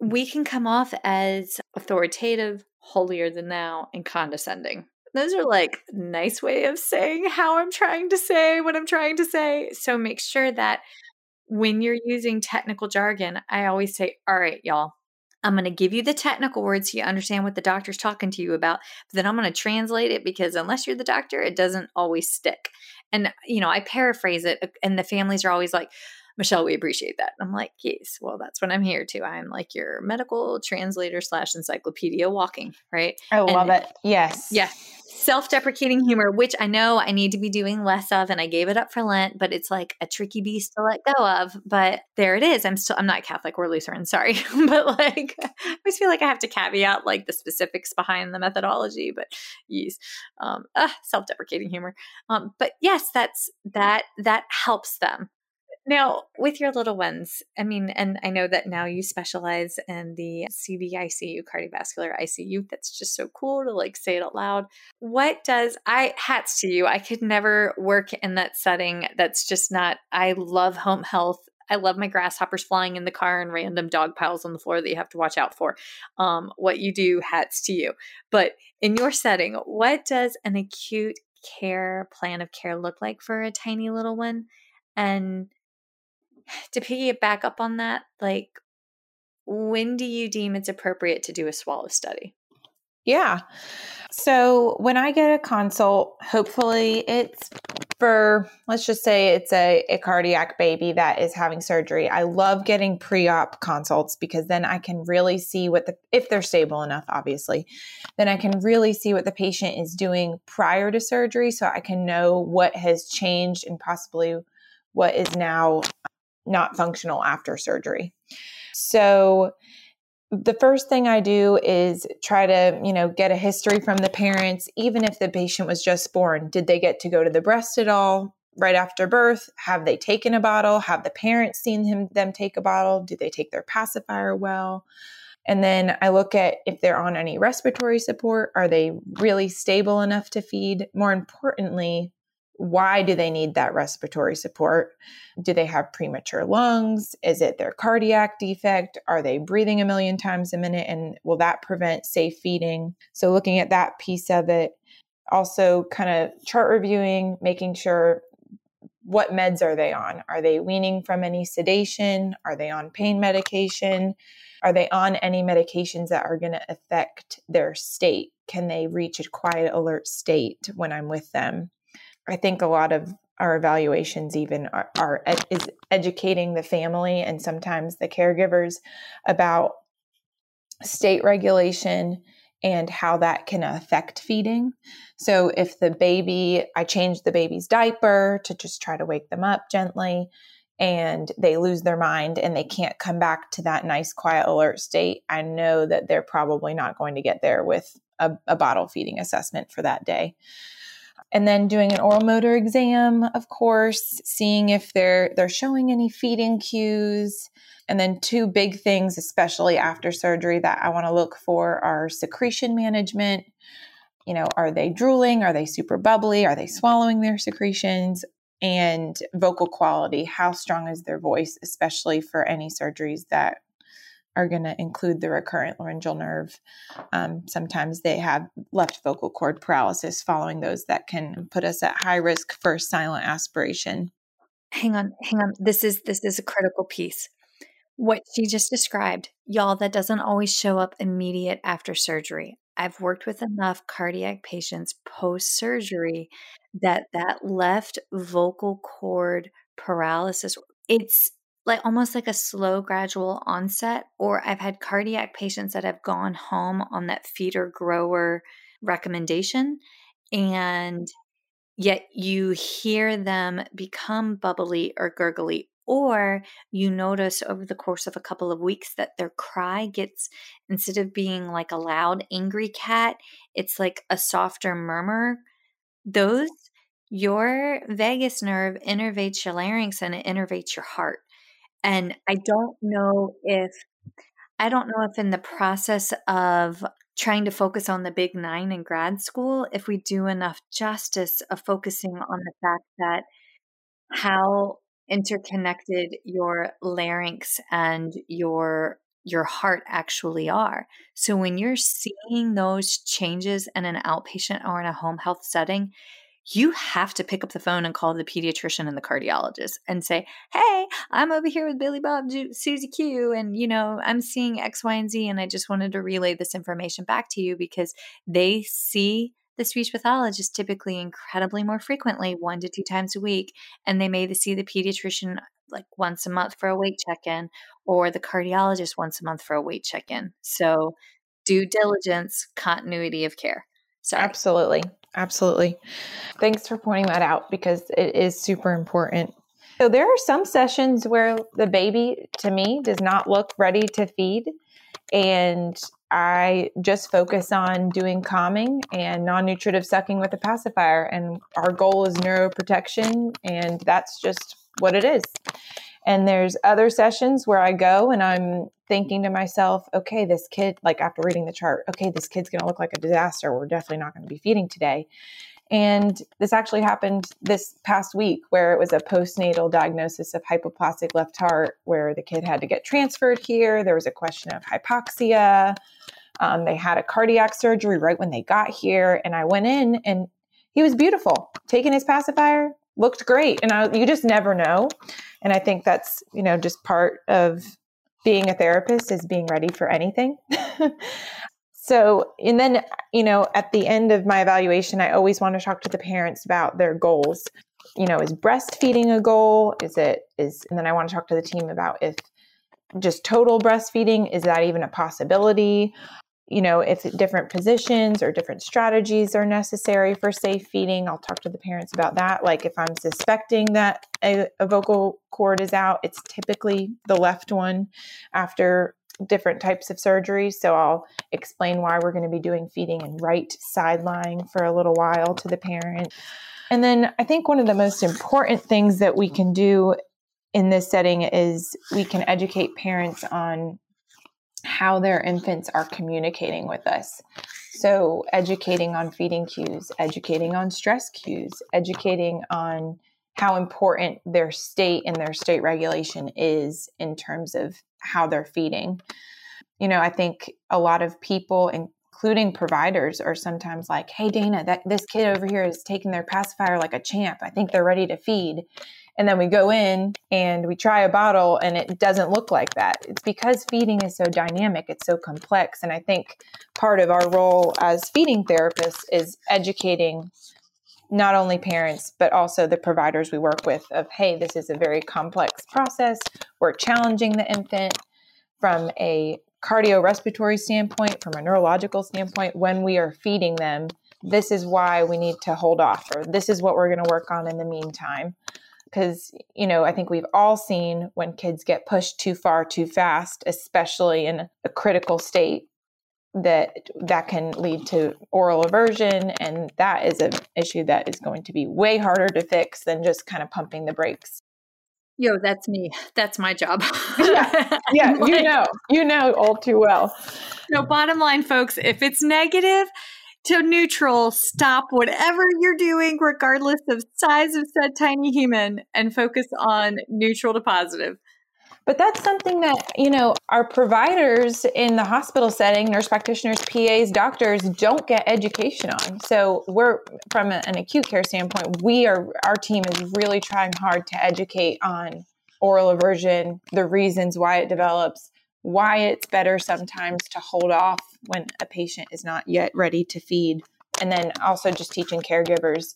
[SPEAKER 1] we can come off as authoritative, holier than thou, and condescending. Those are like nice way of saying how I'm trying to say what I'm trying to say. So make sure that when you're using technical jargon, I always say, all right, y'all, I'm going to give you the technical words so you understand what the doctor's talking to you about. But then I'm going to translate it because unless you're the doctor, it doesn't always stick. And, you know, I paraphrase it, and the families are always like, Michelle, we appreciate that. I'm like, yes, well, that's what I'm here to. I'm like your medical translator slash encyclopedia walking, right?
[SPEAKER 3] Oh, I love and, it. Yes.
[SPEAKER 1] Yeah self deprecating humor, which I know I need to be doing less of, and I gave it up for Lent, but it's like a tricky beast to let go of. But there it is. I'm still, I'm not Catholic or Lutheran, sorry. but like, I always feel like I have to caveat like the specifics behind the methodology, but yes, um, uh, self deprecating humor. Um, but yes, that's that, that helps them now, with your little ones, I mean, and I know that now you specialize in the CVICU, cardiovascular ICU. That's just so cool to like say it out loud. What does I hats to you? I could never work in that setting. That's just not, I love home health. I love my grasshoppers flying in the car and random dog piles on the floor that you have to watch out for. Um, what you do, hats to you. But in your setting, what does an acute care plan of care look like for a tiny little one? And to piggyback up on that, like when do you deem it's appropriate to do a swallow study?
[SPEAKER 3] Yeah. So when I get a consult, hopefully it's for, let's just say it's a, a cardiac baby that is having surgery. I love getting pre op consults because then I can really see what the, if they're stable enough, obviously, then I can really see what the patient is doing prior to surgery so I can know what has changed and possibly what is now not functional after surgery. So the first thing I do is try to, you know, get a history from the parents even if the patient was just born. Did they get to go to the breast at all right after birth? Have they taken a bottle? Have the parents seen him them take a bottle? Do they take their pacifier well? And then I look at if they're on any respiratory support. Are they really stable enough to feed? More importantly, why do they need that respiratory support? Do they have premature lungs? Is it their cardiac defect? Are they breathing a million times a minute? And will that prevent safe feeding? So, looking at that piece of it, also kind of chart reviewing, making sure what meds are they on? Are they weaning from any sedation? Are they on pain medication? Are they on any medications that are going to affect their state? Can they reach a quiet alert state when I'm with them? I think a lot of our evaluations even are, are is educating the family and sometimes the caregivers about state regulation and how that can affect feeding. So if the baby, I change the baby's diaper to just try to wake them up gently and they lose their mind and they can't come back to that nice quiet alert state, I know that they're probably not going to get there with a, a bottle feeding assessment for that day and then doing an oral motor exam of course seeing if they're they're showing any feeding cues. And then two big things especially after surgery that i want to look for are secretion management. You know are they drooling? Are they super bubbly? Are they swallowing their secretions? And vocal quality how strong is their voice especially for any surgeries that are going to include the recurrent laryngeal nerve. Um, sometimes they have left vocal cord paralysis following those that can put us at high risk for silent aspiration.
[SPEAKER 1] Hang on, hang on. This is this is a critical piece. What she just described, y'all, that doesn't always show up immediate after surgery. I've worked with enough cardiac patients post surgery that that left vocal cord paralysis it's like almost like a slow gradual onset or I've had cardiac patients that have gone home on that feeder grower recommendation and yet you hear them become bubbly or gurgly or you notice over the course of a couple of weeks that their cry gets instead of being like a loud angry cat it's like a softer murmur. Those your vagus nerve innervates your larynx and it innervates your heart and I don't know if I don't know if in the process of trying to focus on the big nine in grad school, if we do enough justice of focusing on the fact that how interconnected your larynx and your your heart actually are. So when you're seeing those changes in an outpatient or in a home health setting, you have to pick up the phone and call the pediatrician and the cardiologist and say, Hey, I'm over here with Billy Bob, Ju- Susie Q, and you know, I'm seeing X, Y, and Z, and I just wanted to relay this information back to you because they see the speech pathologist typically incredibly more frequently, one to two times a week, and they may see the pediatrician like once a month for a weight check-in or the cardiologist once a month for a weight check-in. So due diligence, continuity of care.
[SPEAKER 3] Sorry. Absolutely. Absolutely. Thanks for pointing that out because it is super important. So, there are some sessions where the baby, to me, does not look ready to feed. And I just focus on doing calming and non nutritive sucking with a pacifier. And our goal is neuroprotection. And that's just what it is. And there's other sessions where I go and I'm thinking to myself, okay, this kid, like after reading the chart, okay, this kid's going to look like a disaster. We're definitely not going to be feeding today. And this actually happened this past week where it was a postnatal diagnosis of hypoplastic left heart, where the kid had to get transferred here. There was a question of hypoxia. Um, they had a cardiac surgery right when they got here. And I went in and he was beautiful, taking his pacifier, looked great. And I, you just never know. And I think that's, you know, just part of being a therapist is being ready for anything. so, and then, you know, at the end of my evaluation, I always want to talk to the parents about their goals. You know, is breastfeeding a goal? Is it is, and then I want to talk to the team about if just total breastfeeding is that even a possibility? You know, if different positions or different strategies are necessary for safe feeding, I'll talk to the parents about that. Like if I'm suspecting that a, a vocal cord is out, it's typically the left one after different types of surgeries. So I'll explain why we're going to be doing feeding and right side lying for a little while to the parent. And then I think one of the most important things that we can do in this setting is we can educate parents on how their infants are communicating with us. So, educating on feeding cues, educating on stress cues, educating on how important their state and their state regulation is in terms of how they're feeding. You know, I think a lot of people, including providers, are sometimes like, "Hey, Dana, that this kid over here is taking their pacifier like a champ. I think they're ready to feed." And then we go in and we try a bottle and it doesn't look like that. It's because feeding is so dynamic, it's so complex. And I think part of our role as feeding therapists is educating not only parents, but also the providers we work with of, hey, this is a very complex process. We're challenging the infant from a cardiorespiratory standpoint, from a neurological standpoint, when we are feeding them. This is why we need to hold off, or this is what we're going to work on in the meantime because you know i think we've all seen when kids get pushed too far too fast especially in a critical state that that can lead to oral aversion and that is an issue that is going to be way harder to fix than just kind of pumping the brakes.
[SPEAKER 1] Yo that's me. That's my job.
[SPEAKER 3] Yeah, yeah you know. You know all too well.
[SPEAKER 1] No bottom line folks if it's negative to neutral, stop whatever you're doing, regardless of size of said tiny human, and focus on neutral to positive.
[SPEAKER 3] But that's something that, you know, our providers in the hospital setting, nurse practitioners, PAs, doctors don't get education on. So we're from an acute care standpoint, we are our team is really trying hard to educate on oral aversion, the reasons why it develops, why it's better sometimes to hold off when a patient is not yet ready to feed. And then also just teaching caregivers,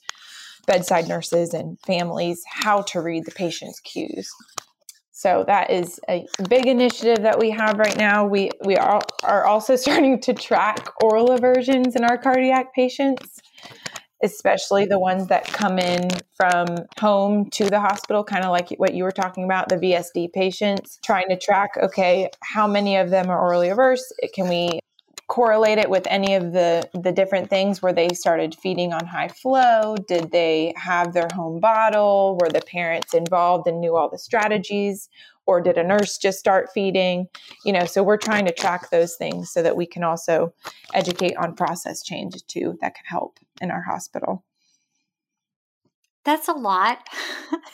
[SPEAKER 3] bedside nurses, and families how to read the patient's cues. So that is a big initiative that we have right now. We we are, are also starting to track oral aversions in our cardiac patients, especially the ones that come in from home to the hospital, kind of like what you were talking about, the VSD patients, trying to track, okay, how many of them are orally averse? Can we correlate it with any of the the different things? Where they started feeding on high flow? Did they have their home bottle? Were the parents involved and knew all the strategies? Or did a nurse just start feeding? You know so we're trying to track those things so that we can also educate on process change too that can help in our hospital.
[SPEAKER 1] That's a lot.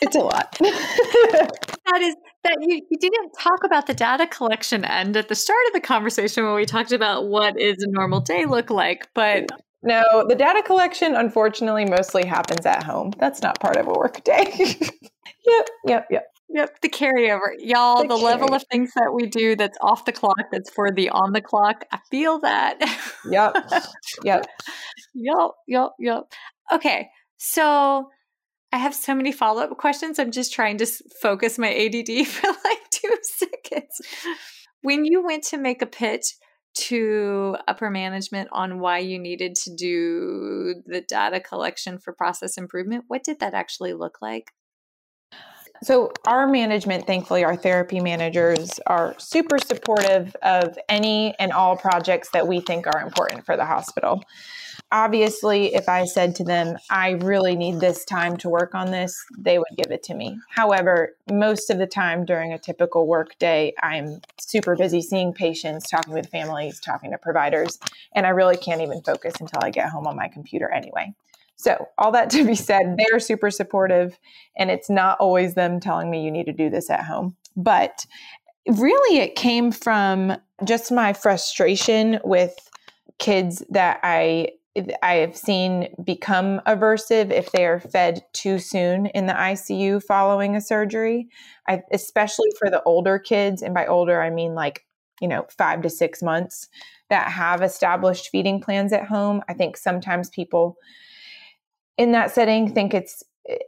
[SPEAKER 3] It's a lot.
[SPEAKER 1] that is that you, you didn't talk about the data collection end at the start of the conversation when we talked about what is a normal day look like, but
[SPEAKER 3] no, the data collection unfortunately mostly happens at home. That's not part of a work day. yep, yep, yep.
[SPEAKER 1] Yep, the carryover. Y'all, the, the level of things that we do that's off the clock, that's for the on the clock. I feel that.
[SPEAKER 3] Yep. Yep.
[SPEAKER 1] yep, yep, yep. Okay. So I have so many follow up questions. I'm just trying to focus my ADD for like two seconds. When you went to make a pitch to upper management on why you needed to do the data collection for process improvement, what did that actually look like?
[SPEAKER 3] So, our management, thankfully, our therapy managers are super supportive of any and all projects that we think are important for the hospital obviously, if I said to them, I really need this time to work on this, they would give it to me. However, most of the time during a typical work day, I'm super busy seeing patients, talking with families, talking to providers, and I really can't even focus until I get home on my computer anyway. So, all that to be said, they're super supportive, and it's not always them telling me you need to do this at home. But really, it came from just my frustration with kids that I I have seen become aversive if they are fed too soon in the ICU following a surgery, I, especially for the older kids. And by older, I mean like, you know, five to six months that have established feeding plans at home. I think sometimes people in that setting think it's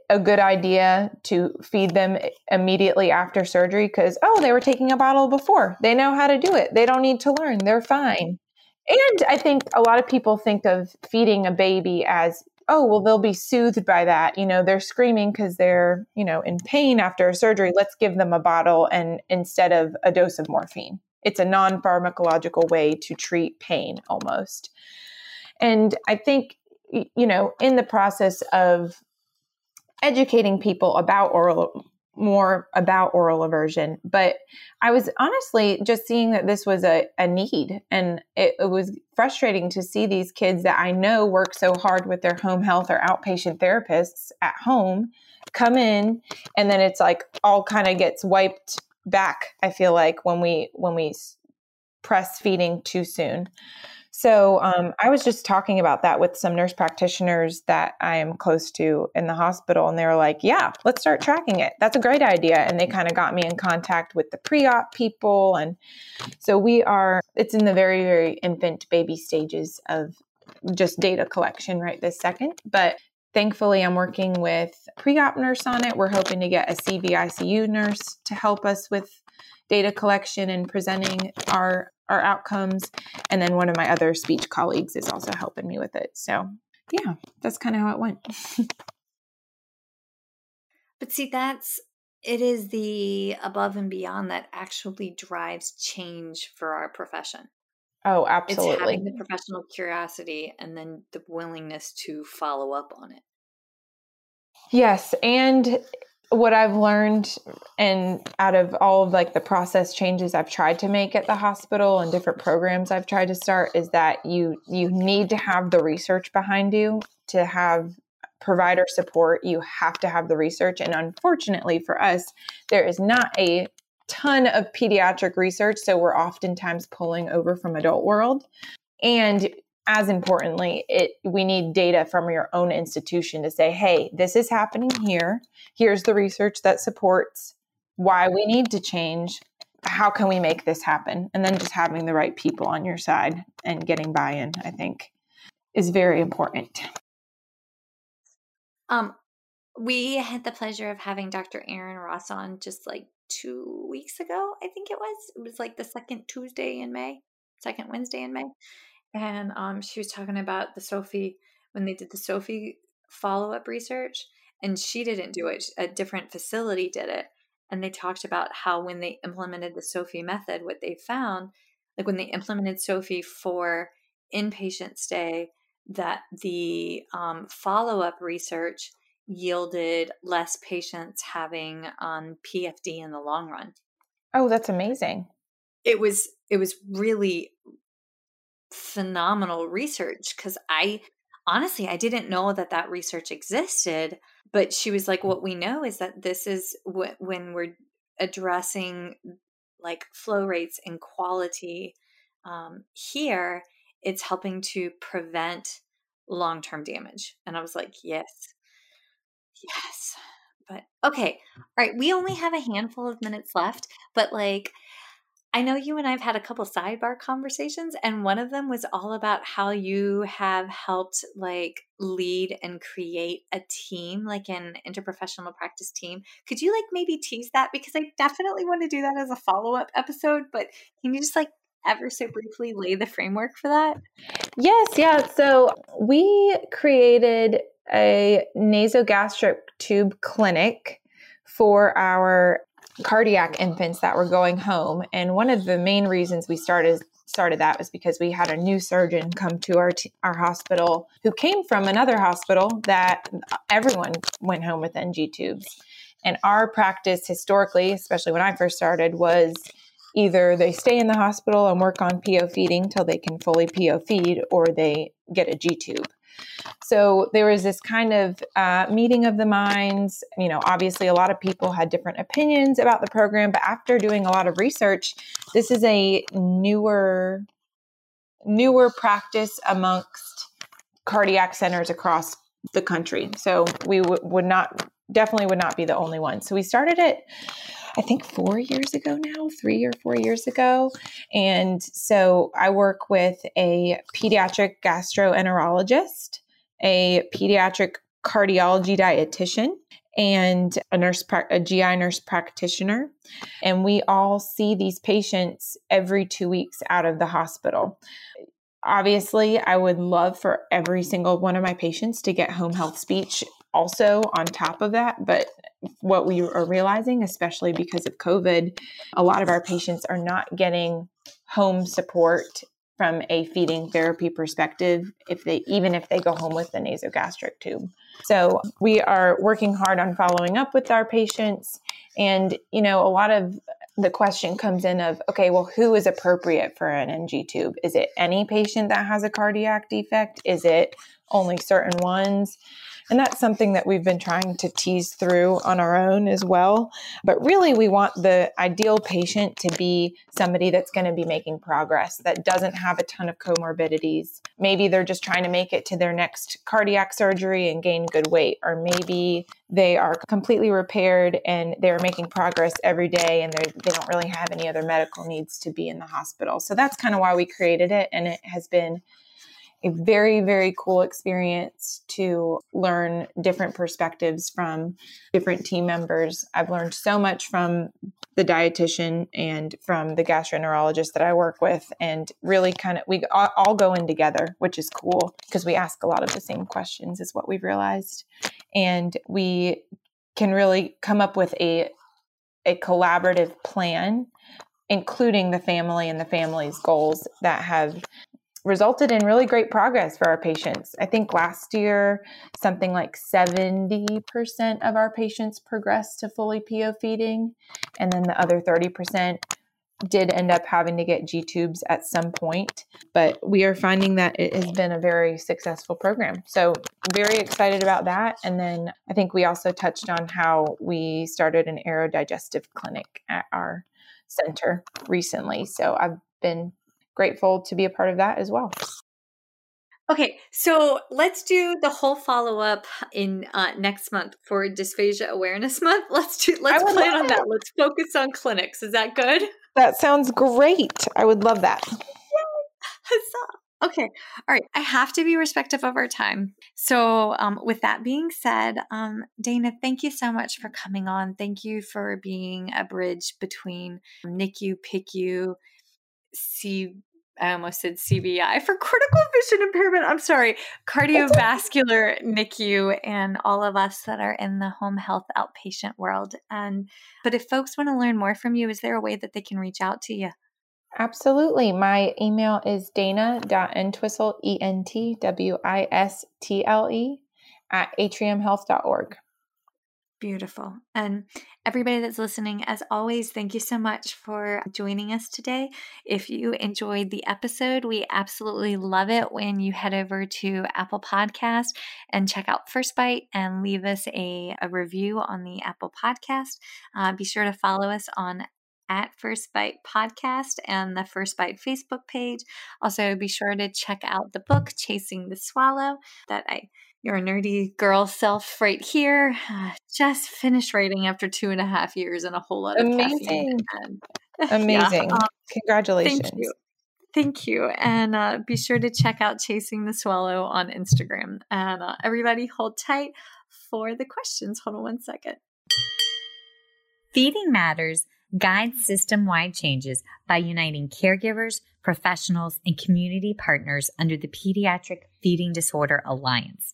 [SPEAKER 3] a good idea to feed them immediately after surgery because, oh, they were taking a bottle before. They know how to do it. They don't need to learn. They're fine. And I think a lot of people think of feeding a baby as, oh, well, they'll be soothed by that. You know, they're screaming because they're, you know, in pain after a surgery. Let's give them a bottle and instead of a dose of morphine. It's a non pharmacological way to treat pain almost. And I think, you know, in the process of educating people about oral more about oral aversion, but I was honestly just seeing that this was a, a need. And it, it, was frustrating to see these kids that I know work so hard with their home health or outpatient therapists at home come in and then it's like all kind of gets wiped back i feel like when we when we press feeding too soon so um, I was just talking about that with some nurse practitioners that I am close to in the hospital, and they were like, "Yeah, let's start tracking it. That's a great idea." And they kind of got me in contact with the pre-op people, and so we are. It's in the very very infant baby stages of just data collection right this second, but thankfully i'm working with pre-op nurse on it we're hoping to get a cvicu nurse to help us with data collection and presenting our our outcomes. And then one of my other speech colleagues is also helping me with it. So yeah, that's kind of how it went.
[SPEAKER 1] but see, that's it is the above and beyond that actually drives change for our profession.
[SPEAKER 3] Oh, absolutely.
[SPEAKER 1] It's having the professional curiosity and then the willingness to follow up on it.
[SPEAKER 3] Yes, and what I've learned and out of all of like the process changes I've tried to make at the hospital and different programs I've tried to start is that you you need to have the research behind you to have provider support. You have to have the research. And unfortunately for us there is not a ton of pediatric research so we're oftentimes pulling over from adult world. And as importantly, it we need data from your own institution to say, hey, this is happening here. Here's the research that supports why we need to change. How can we make this happen? And then just having the right people on your side and getting buy-in, I think, is very important.
[SPEAKER 1] Um, we had the pleasure of having Dr. Erin Ross on just like two weeks ago, I think it was. It was like the second Tuesday in May, second Wednesday in May. And um, she was talking about the SOFFI, when they did the SOFFI follow up research, and she didn't do it, a different facility did it. And they talked about how when they implemented the SOFFI method, what they found, like when they implemented SOFFI for inpatient stay, that the um, follow up research yielded less patients having um, PFD in the long run.
[SPEAKER 3] Oh, that's amazing.
[SPEAKER 1] It was it was really phenomenal research because I honestly I didn't know that that research existed. But she was like, what we know is that this is wh- when we're addressing like flow rates and quality um, here, it's helping to prevent long term damage. And I was like, yes, Yes. But okay. All right. We only have a handful of minutes left, but like, I know you and I've had a couple sidebar conversations, and one of them was all about how you have helped like lead and create a team, like an interprofessional practice team. Could you like maybe tease that? Because I definitely want to do that as a follow up episode, but can you just like ever so briefly lay the framework for that?
[SPEAKER 3] Yes, yeah. So we created a nasogastric tube clinic for our cardiac infants that were going home. And one of the main reasons we started started that was because we had a new surgeon come to our t- our hospital who came from another hospital that everyone went home with NG tubes. And our practice historically, especially when I first started, was either they stay in the hospital and work on PO feeding till they can fully PO feed, or they get a G tube. So there was this kind of uh, meeting of the minds. You know, obviously, a lot of people had different opinions about the program, but after doing a lot of research, this is a newer, newer practice amongst cardiac centers across the country. So we w- would not, definitely would not be the only one. So we started it. I think four years ago now, three or four years ago. And so I work with a pediatric gastroenterologist a pediatric cardiology dietitian and a nurse a GI nurse practitioner and we all see these patients every 2 weeks out of the hospital. Obviously, I would love for every single one of my patients to get home health speech also on top of that, but what we are realizing especially because of COVID, a lot of our patients are not getting home support from a feeding therapy perspective if they even if they go home with the nasogastric tube. So we are working hard on following up with our patients and you know a lot of the question comes in of okay well who is appropriate for an ng tube? Is it any patient that has a cardiac defect? Is it only certain ones and that's something that we've been trying to tease through on our own as well. But really, we want the ideal patient to be somebody that's going to be making progress, that doesn't have a ton of comorbidities. Maybe they're just trying to make it to their next cardiac surgery and gain good weight, or maybe they are completely repaired and they're making progress every day and they don't really have any other medical needs to be in the hospital. So that's kind of why we created it. And it has been a very, very cool experience to learn different perspectives from different team members. I've learned so much from the dietitian and from the gastroenterologist that I work with, and really kind of we all go in together, which is cool because we ask a lot of the same questions, is what we've realized. And we can really come up with a a collaborative plan including the family and the family's goals that have resulted in really great progress for our patients. I think last year, something like 70% of our patients progressed to fully PO feeding, and then the other 30% did end up having to get G tubes at some point, but we are finding that it has been a very successful program. So, very excited about that. And then I think we also touched on how we started an aerodigestive clinic at our center recently. So, I've been grateful to be a part of that as well.
[SPEAKER 1] Okay, so let's do the whole follow up in uh, next month for Dysphagia Awareness Month. Let's do let's plan on it. that. Let's focus on clinics. Is that good?
[SPEAKER 3] That sounds great. I would love that.
[SPEAKER 1] Huzzah!
[SPEAKER 4] Okay. All right. I have to be respectful of our time. So, um, with that being said, um, Dana, thank you so much for coming on. Thank you for being a bridge between NICU, PICU, C. I almost said CVI for critical vision impairment. I'm sorry, cardiovascular NICU, and all of us that are in the home health outpatient world. And but if folks want to learn more from you, is there a way that they can reach out to you?
[SPEAKER 3] Absolutely. My email is dana.entwistle, E N T W I S T L E, at atriumhealth.org.
[SPEAKER 4] Beautiful. And everybody that's listening, as always, thank you so much for joining us today. If you enjoyed the episode, we absolutely love it when you head over to Apple Podcast and check out First Bite and leave us a, a review on the Apple Podcast. Uh, be sure to follow us on at First Bite Podcast and the First Bite Facebook page. Also, be sure to check out the book, Chasing the Swallow, that I your nerdy girl self right here. just finished writing after two and a half years and a whole lot of
[SPEAKER 3] amazing, amazing. Yeah. Um, Congratulations!
[SPEAKER 4] Thank you. Thank you. And uh, be sure to check out Chasing the Swallow on Instagram. And uh, everybody hold tight for the questions. Hold on one second.
[SPEAKER 1] Feeding Matters guides system wide changes by uniting caregivers, professionals, and community partners under the Pediatric Feeding Disorder Alliance.